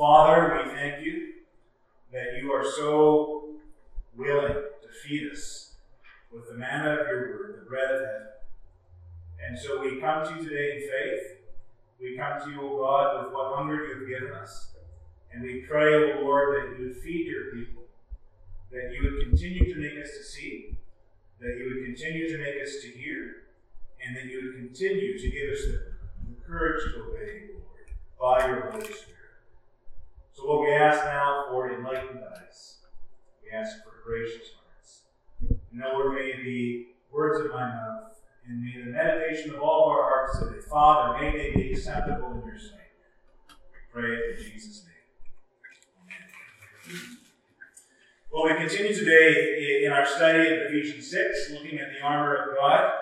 Father, we thank you that you are so willing to feed us with the manna of your word, the bread of heaven. And so we come to you today in faith. We come to you, O God, with what hunger you have given us. And we pray, O Lord, that you would feed your people, that you would continue to make us to see, that you would continue to make us to hear, and that you would continue to give us the, courage to obey, Lord, by your Holy Spirit. So, Lord, we ask now for enlightened eyes. We ask for gracious hearts. And, now, Lord, may the words of my mouth and may the meditation of all of our hearts today, Father, may they be acceptable in your sight. We pray in Jesus' name. Amen. Well, we continue today in our study of Ephesians 6, looking at the armor of God.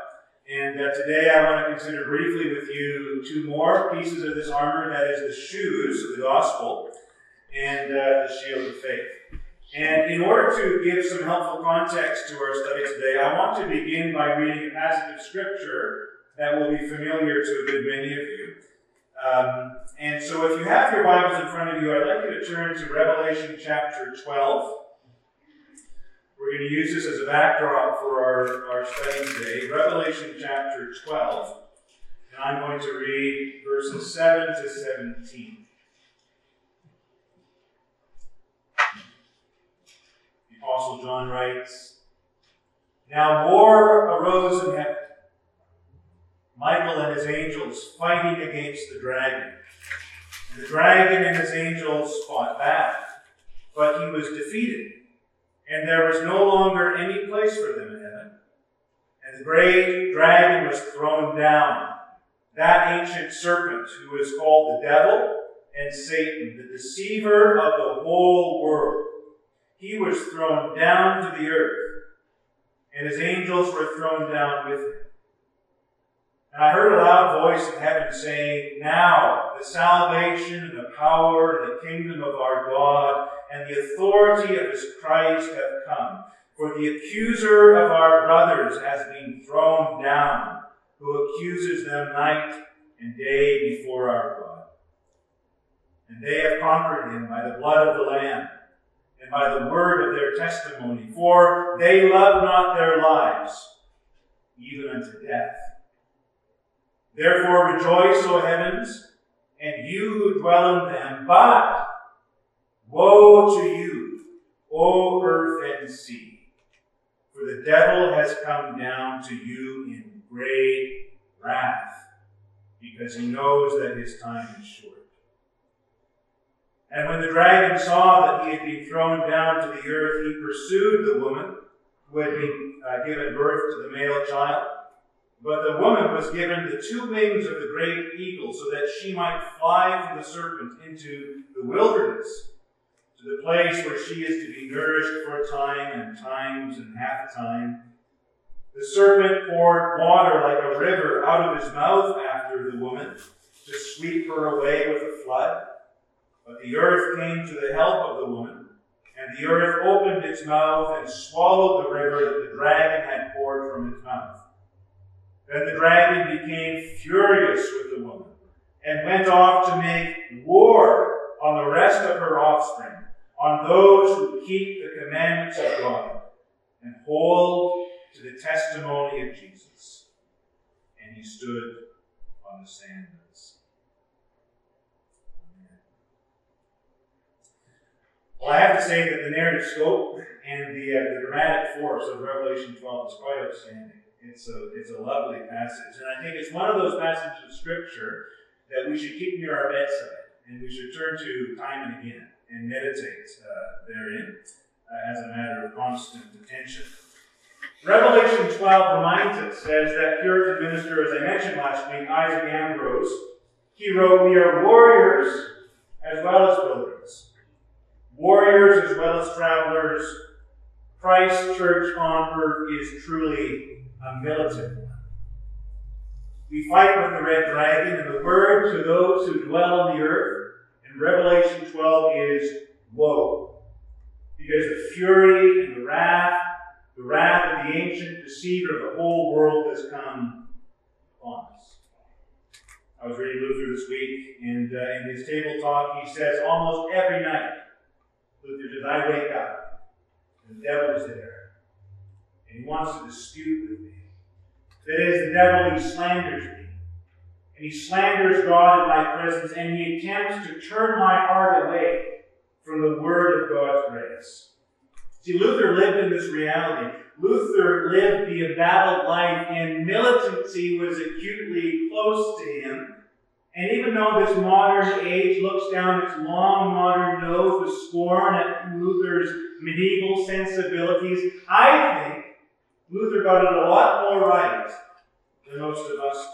And uh, today I want to consider briefly with you two more pieces of this armor that is, the shoes of the gospel and uh, the shield of faith. And in order to give some helpful context to our study today, I want to begin by reading a passage of Scripture that will be familiar to a good many of you. Um, and so if you have your Bibles in front of you, I'd like you to turn to Revelation chapter 12. We're going to use this as a backdrop for our, our study today. Revelation chapter 12. And I'm going to read verses 7 to 17. Apostle John writes Now war arose in heaven, Michael and his angels fighting against the dragon. And the dragon and his angels fought back, but he was defeated, and there was no longer any place for them in heaven. And the great dragon was thrown down, that ancient serpent who is called the devil and Satan, the deceiver of the whole world he was thrown down to the earth, and his angels were thrown down with him. And I heard a loud voice in heaven saying, Now the salvation and the power and the kingdom of our God and the authority of his Christ have come. For the accuser of our brothers has been thrown down, who accuses them night and day before our God. And they have conquered him by the blood of the Lamb and by the word of their testimony, for they love not their lives, even unto death. Therefore rejoice, O heavens, and you who dwell in them, but woe to you, O earth and sea, for the devil has come down to you in great wrath, because he knows that his time is short. And when the dragon saw that he had been thrown down to the earth, he pursued the woman who had been uh, given birth to the male child. But the woman was given the two wings of the great eagle so that she might fly from the serpent into the wilderness, to the place where she is to be nourished for a time and times and half a time. The serpent poured water like a river out of his mouth after the woman to sweep her away with a flood. But the earth came to the help of the woman, and the earth opened its mouth and swallowed the river that the dragon had poured from its mouth. Then the dragon became furious with the woman, and went off to make war on the rest of her offspring, on those who keep the commandments of God, and hold to the testimony of Jesus. And he stood on the sand. Well, I have to say that the narrative scope and the, uh, the dramatic force of Revelation 12 is quite outstanding. It's a, it's a lovely passage. And I think it's one of those passages of Scripture that we should keep near our bedside and we should turn to time and again and meditate uh, therein uh, as a matter of constant attention. Revelation 12 reminds us, as that Puritan minister, as I mentioned last week, Isaac Ambrose, he wrote, We are warriors as well as builders warriors as well as travelers, Christ's church on earth is truly a militant one. We fight with the red dragon, and the word to those who dwell on the earth in Revelation 12 is woe. Because the fury and the wrath, the wrath of the ancient deceiver of the whole world has come upon us. I was reading Luther this week, and uh, in his table talk, he says almost every night, Luther says, I wake up, and the devil's there, and he wants to dispute with me. That is, the devil, he slanders me. And he slanders God in my presence, and he attempts to turn my heart away from the word of God's grace. See, Luther lived in this reality. Luther lived the embattled life, and militancy was acutely close to him. And even though this modern age looks down its long modern nose with scorn at Luther's medieval sensibilities, I think Luther got it a lot more right than most of us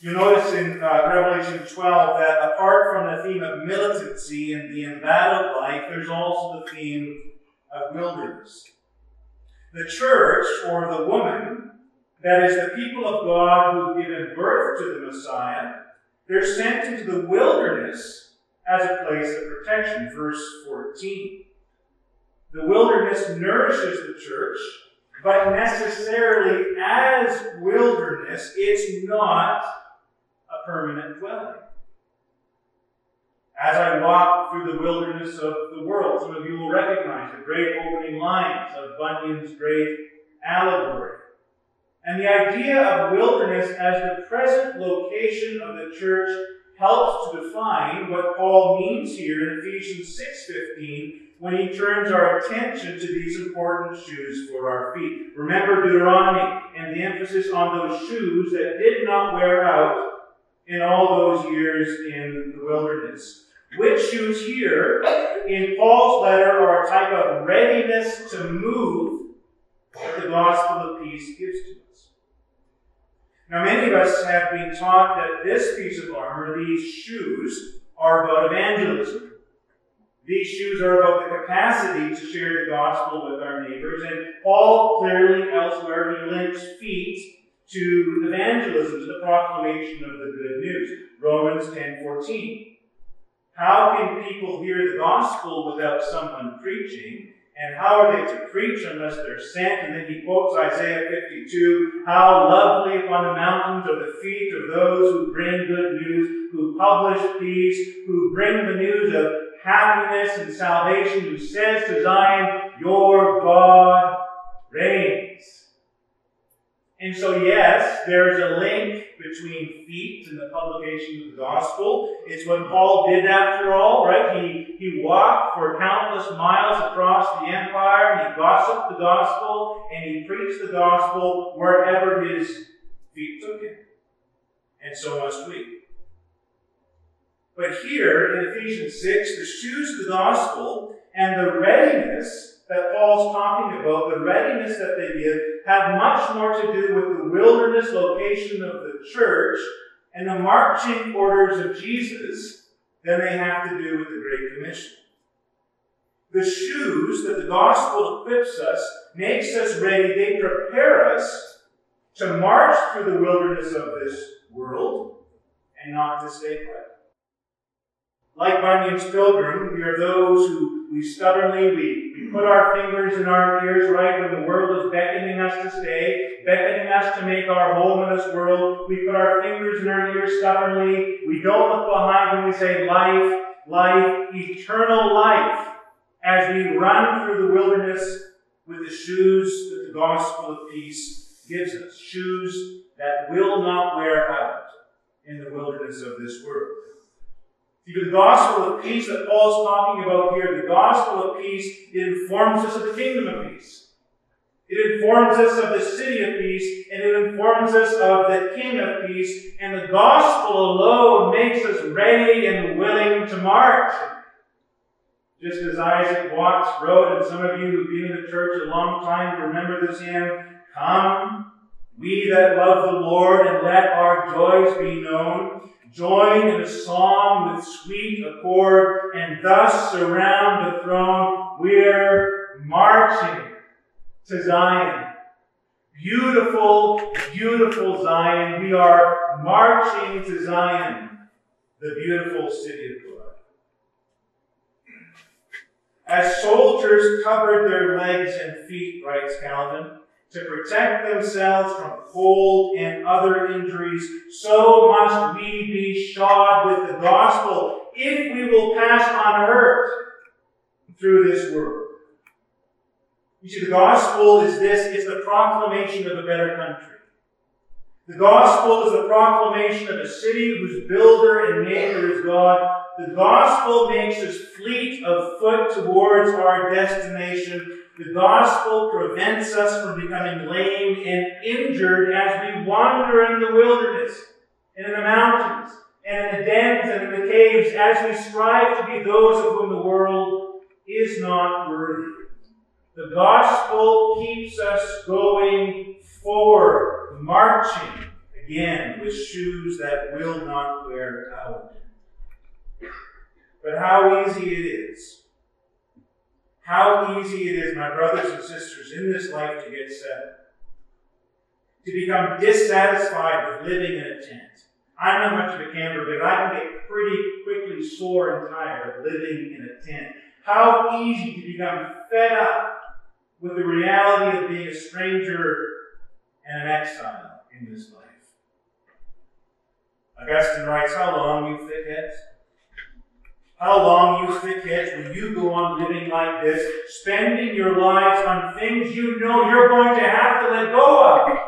do. You notice in uh, Revelation 12 that apart from the theme of militancy and the embattled life, there's also the theme of wilderness. The church, or the woman, that is, the people of God who've given birth to the Messiah, they're sent into the wilderness as a place of protection. Verse 14. The wilderness nourishes the church, but necessarily as wilderness, it's not a permanent dwelling. As I walk through the wilderness of the world, some of you will recognize the great opening lines of Bunyan's great allegory. And the idea of wilderness as the present location of the church helps to define what Paul means here in Ephesians 6:15 when he turns our attention to these important shoes for our feet. Remember Deuteronomy and the emphasis on those shoes that did not wear out in all those years in the wilderness. Which shoes here in Paul's letter are a type of readiness to move that the gospel of peace gives to us. Now, many of us have been taught that this piece of armor, these shoes, are about evangelism. These shoes are about the capacity to share the gospel with our neighbors, and Paul clearly elsewhere he links feet to evangelism, to the proclamation of the good news. Romans 10:14. How can people hear the gospel without someone preaching? And how are they to preach unless they're sent? And then he quotes Isaiah 52 How lovely upon the mountains are the feet of those who bring good news, who publish peace, who bring the news of happiness and salvation, who says to Zion, Your God reigns. And so, yes, there's a link between feet and the publication of the gospel. It's what Paul did after all, right? He, he walked for countless miles across the empire, and he gossiped the gospel, and he preached the gospel wherever his feet took him. And so must we. But here in Ephesians 6, the shoes of the gospel and the readiness that Paul's talking about, the readiness that they give, have much more to do with the wilderness location of the church and the marching orders of Jesus than they have to do with the Great Commission. The shoes that the gospel equips us, makes us ready, they prepare us to march through the wilderness of this world and not to stay quiet. Like Bunyan's pilgrim, we are those who we stubbornly, we, we put our fingers in our ears right when the world is beckoning us to stay, beckoning us to make our home in this world. We put our fingers in our ears stubbornly. We don't look behind when we say life, life, eternal life, as we run through the wilderness with the shoes that the gospel of peace gives us. Shoes that will not wear out in the wilderness of this world. The gospel of peace that Paul's talking about here, the gospel of peace, it informs us of the kingdom of peace. It informs us of the city of peace, and it informs us of the King of peace, and the gospel alone makes us ready and willing to march. Just as Isaac Watts wrote, and some of you who've been in the church a long time remember this hymn, Come, we that love the Lord, and let our joys be known join in a song with sweet accord, and thus surround the throne. We're marching to Zion. Beautiful, beautiful Zion. We are marching to Zion, the beautiful city of God. As soldiers covered their legs and feet, writes Calvin, to protect themselves from cold and other injuries, so must we will pass unhurt through this world. You see, the gospel is this it's the proclamation of a better country. The gospel is the proclamation of a city whose builder and maker is God. The gospel makes us fleet of foot towards our destination the gospel prevents us from becoming lame and injured as we wander in the wilderness and in the mountains and in the dens and in the caves as we strive to be those of whom the world is not worthy. The gospel keeps us going forward, marching again with shoes that will not wear out. But how easy it is how easy it is, my brothers and sisters, in this life to get settled, to become dissatisfied with living in a tent. I'm not much of a camper, but I can get pretty quickly sore and tired living in a tent. How easy to become fed up with the reality of being a stranger and an exile in this life. Augustine writes, How long, you thickheads? How long, you thickheads, will you go on living like this, spending your lives on things you know you're going to have to let go of?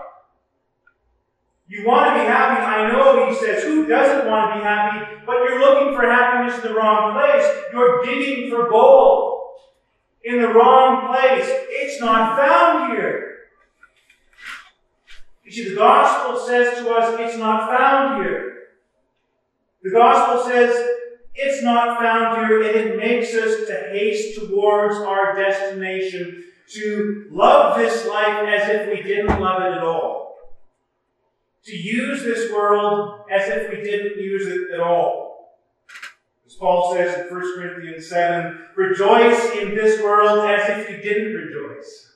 You want to be happy, I know, he says. Who doesn't want to be happy? But you're looking for happiness in the wrong place. You're digging for gold in the wrong place. It's not found here. You see, the gospel says to us, it's not found here. The gospel says, it's not found here, and it makes us to haste towards our destination, to love this life as if we didn't love it at all. To use this world as if we didn't use it at all. As Paul says in 1 Corinthians 7, rejoice in this world as if you didn't rejoice.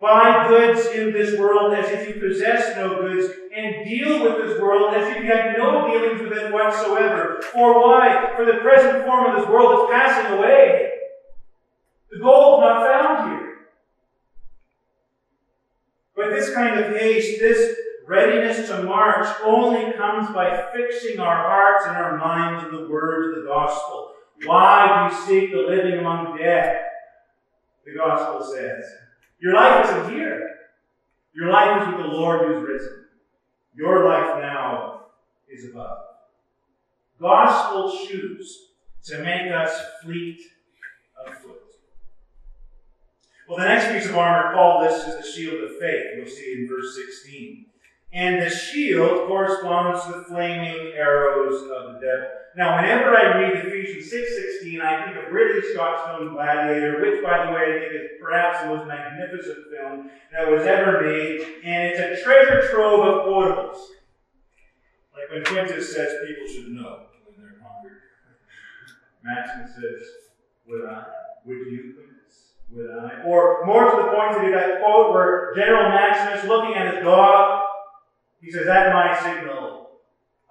Buy goods in this world as if you possess no goods, and deal with this world as if you had no dealings with it whatsoever. For why? For the present form of this world is passing away. The gold is not found here. But this kind of haste, this readiness to march, only comes by fixing our hearts and our minds in the words of the gospel. Why do you seek the living among the dead? The gospel says. Your life isn't here. Your life is with the Lord who's risen. Your life now is above. Gospel shoes to make us fleet of foot. Well, the next piece of armor Paul lists is the shield of faith. You'll see in verse 16. And the shield corresponds to the flaming arrows of the devil. Now, whenever I read Ephesians 6.16, I think of Ridley Scott's film Gladiator, which, by the way, I think is perhaps the most magnificent film that was ever made, and it's a treasure trove of quotables. Like when Quintus says people should know when they're hungry. Maximus says, would I? Would you, Quintus? Would I? Or more to the point, to that quote where General Maximus, looking at his dog, he says, At my signal,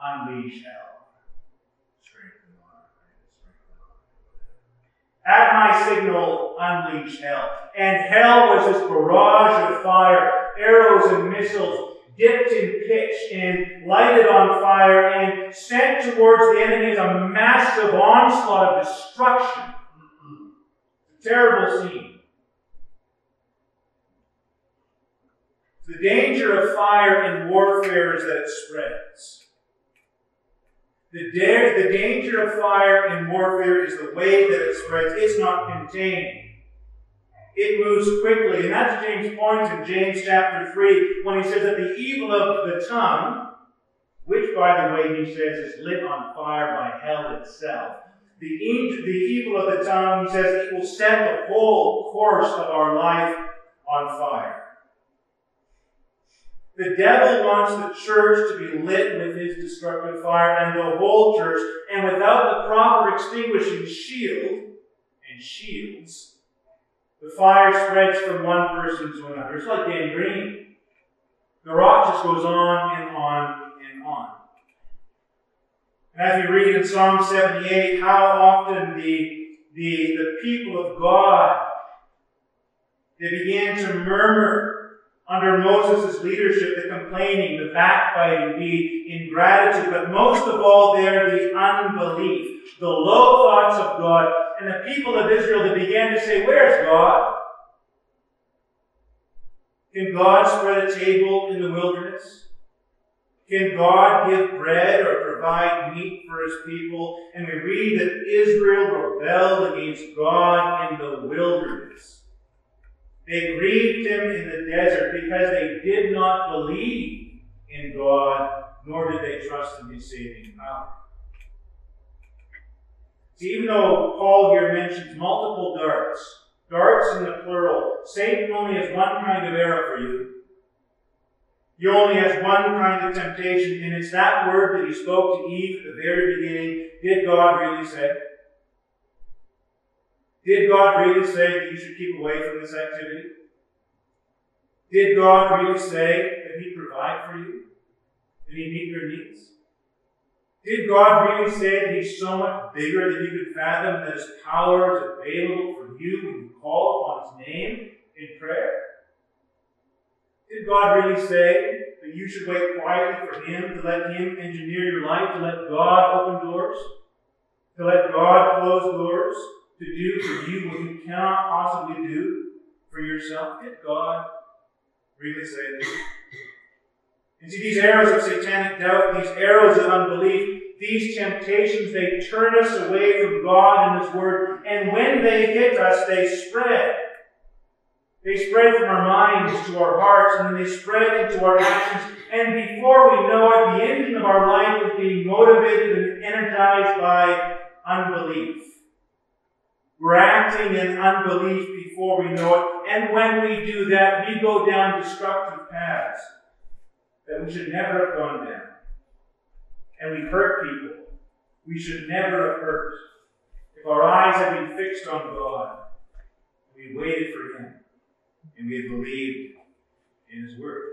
unleash hell. At my signal, unleash hell. And hell was this barrage of fire, arrows and missiles dipped in pitch and lighted on fire and sent towards the enemy as a massive onslaught of destruction. Terrible scene. The danger of fire in warfare is that it spreads. The, da- the danger of fire in warfare is the way that it spreads. It's not contained. It moves quickly. And that's James' point in James chapter 3 when he says that the evil of the tongue, which, by the way, he says is lit on fire by hell itself, the, e- the evil of the tongue, he says, it will set the whole course of our life on fire. The devil wants the church to be lit with his destructive fire and the whole church, and without the proper extinguishing shield and shields, the fire spreads from one person to another. It's like gangrene. The rot just goes on and on and on. And as we read in Psalm 78, how often the, the, the people of God They began to murmur under Moses' leadership, the complaining, the backbiting, the ingratitude, but most of all there, the unbelief, the low thoughts of God, and the people of Israel that began to say, Where's God? Can God spread a table in the wilderness? Can God give bread or provide meat for his people? And we read that Israel rebelled against God in the wilderness. They grieved him in the desert because they did not believe in God, nor did they trust in his saving power. See, even though Paul here mentions multiple darts, darts in the plural, Satan only has one kind of arrow for you. He only has one kind of temptation, and it's that word that he spoke to Eve at the very beginning. Did God really say? Did God really say that you should keep away from this activity? Did God really say that He'd provide for you? Did He meet your needs? Did God really say that He's so much bigger than you could fathom, that His power is available for you when you call upon His name in prayer? Did God really say that you should wait quietly for Him, to let Him engineer your life, to let God open doors, to let God close doors? To do for you what you cannot possibly do for yourself? Did God really say this? And see, these arrows of satanic doubt, these arrows of unbelief, these temptations, they turn us away from God and His Word. And when they hit us, they spread. They spread from our minds to our hearts, and then they spread into our actions. And before we know it, the engine of our life is being motivated and energized by unbelief. We're acting in unbelief before we know it. And when we do that, we go down destructive paths that we should never have gone down. And we hurt people we should never have hurt. If our eyes had been fixed on God, we waited for Him, and we believed in His Word.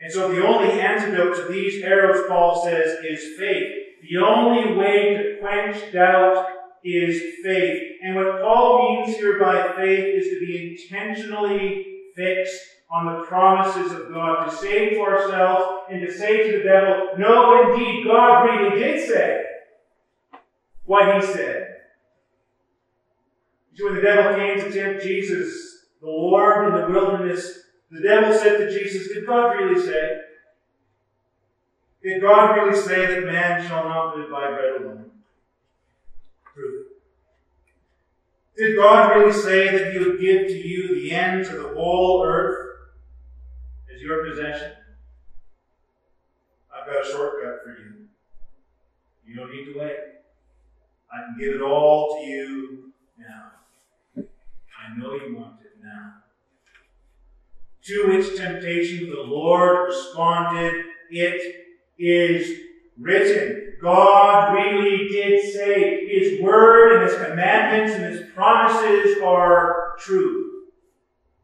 And so the only antidote to these arrows, Paul says, is faith. The only way to quench doubt is faith. And what Paul means here by faith is to be intentionally fixed on the promises of God, to say to ourselves and to say to the devil, no, indeed, God really did say what he said. So when the devil came to tempt Jesus, the Lord in the wilderness, the devil said to Jesus, Did God really say? Did God really say that man shall not live by bread alone? Prove it. Did God really say that He would give to you the ends of the whole earth as your possession? I've got a shortcut for you. You don't need to wait. I can give it all to you now. I know you want it now. To which temptation the Lord responded, It is written. God really did say His word and His commandments and His promises are true.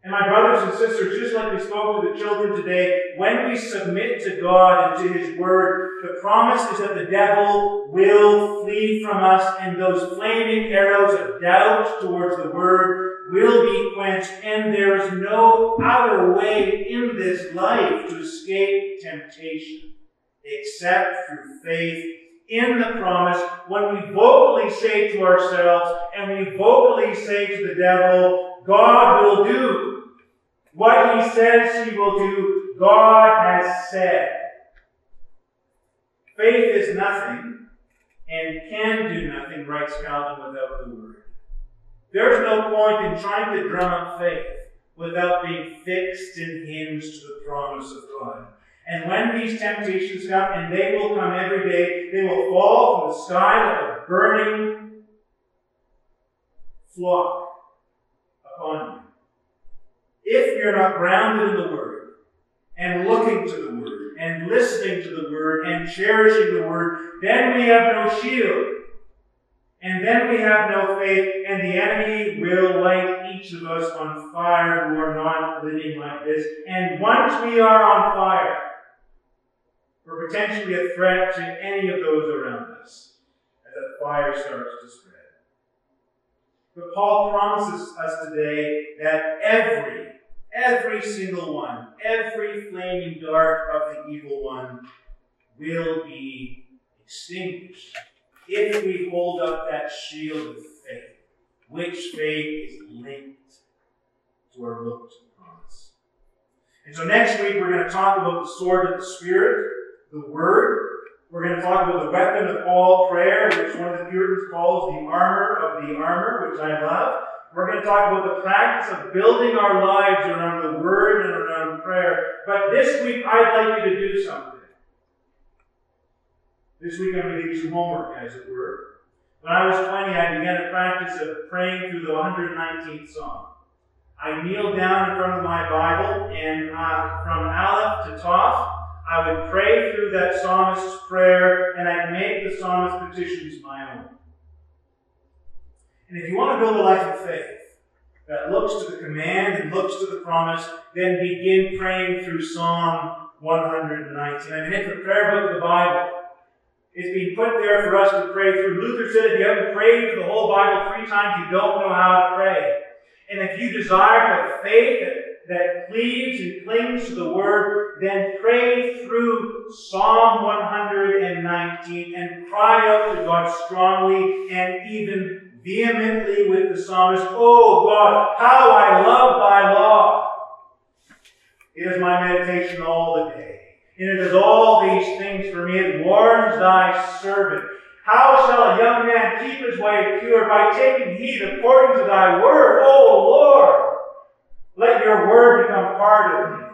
And my brothers and sisters, just like we spoke to the children today, when we submit to God and to His Word, the promise is that the devil will flee from us and those flaming arrows of doubt towards the Word will be quenched and there is no other way in this life to escape temptation except through faith in the promise when we vocally say to ourselves and we vocally say to the devil, God will do what he says he will do, God has said. Faith is nothing and can do nothing, writes Calvin, without the Word. There's no point in trying to drum up faith without being fixed and hinged to the promise of God. And when these temptations come, and they will come every day, they will fall from the sky like a burning flock upon you. If you're not grounded in the Word, and looking to the Word, and listening to the Word, and cherishing the Word, then we have no shield. And then we have no faith, and the enemy will light each of us on fire who are not living like this. And once we are on fire, or potentially a threat to any of those around us as that fire starts to spread. But Paul promises us today that every, every single one, every flaming dart of the evil one will be extinguished if we hold up that shield of faith, which faith is linked to our look to the promise. And so next week we're going to talk about the sword of the Spirit, the Word. We're going to talk about the weapon of all prayer, which one of the Puritans calls the armor of the armor, which I love. We're going to talk about the practice of building our lives around the Word and around prayer. But this week I'd like you to do something. This week I'm going to give you some homework, as it were. When I was 20, I began a practice of praying through the 119th Psalm. I kneeled down in front of my Bible, and uh, from Aleph to Toph, I would pray through that psalmist's prayer, and I'd make the psalmist's petitions my own. And if you want to build a life of faith that looks to the command and looks to the promise, then begin praying through Psalm 119. I mean, it's the prayer book of the Bible. It's being put there for us to pray through. Luther said if you haven't prayed through the whole Bible three times, you don't know how to pray. And if you desire to have faith that, that cleaves and clings to the Word, then pray through Psalm 119 and cry out to God strongly and even vehemently with the psalmist, Oh God, how I love thy law! It is my meditation all the day. And it does all these things for me. It warns thy servant. How shall a young man keep his way pure? By taking heed according to thy word, O Lord. Let your word become part of me.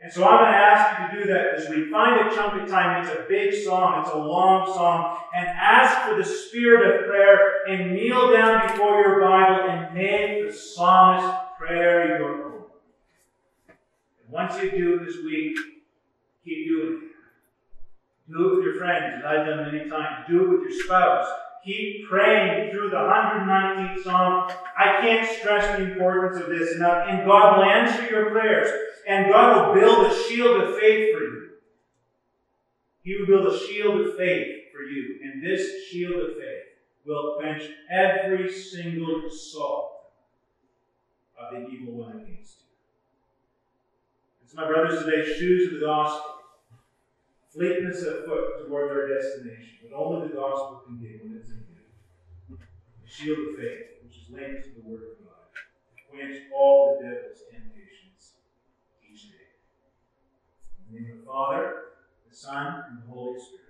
And so I'm going to ask you to do that this week. Find a chunk of time. It's a big song. It's a long song. And ask for the spirit of prayer and kneel down before your Bible and make the psalmist prayer your own. And once you do it this week, keep doing it. Do it with your friends, as I've done many times. Do it with your spouse. Keep praying through the 119th Psalm. I can't stress the importance of this enough. And God will answer your prayers. And God will build a shield of faith for you. He will build a shield of faith for you. And this shield of faith will quench every single assault of the evil one against you. It's my brothers today, shoes of the gospel fleetness of foot towards our destination, but only the gospel can give when it's in you. The shield of faith, which is linked to the Word of God, quench all the devil's temptations each day. In the name of the Father, the Son, and the Holy Spirit.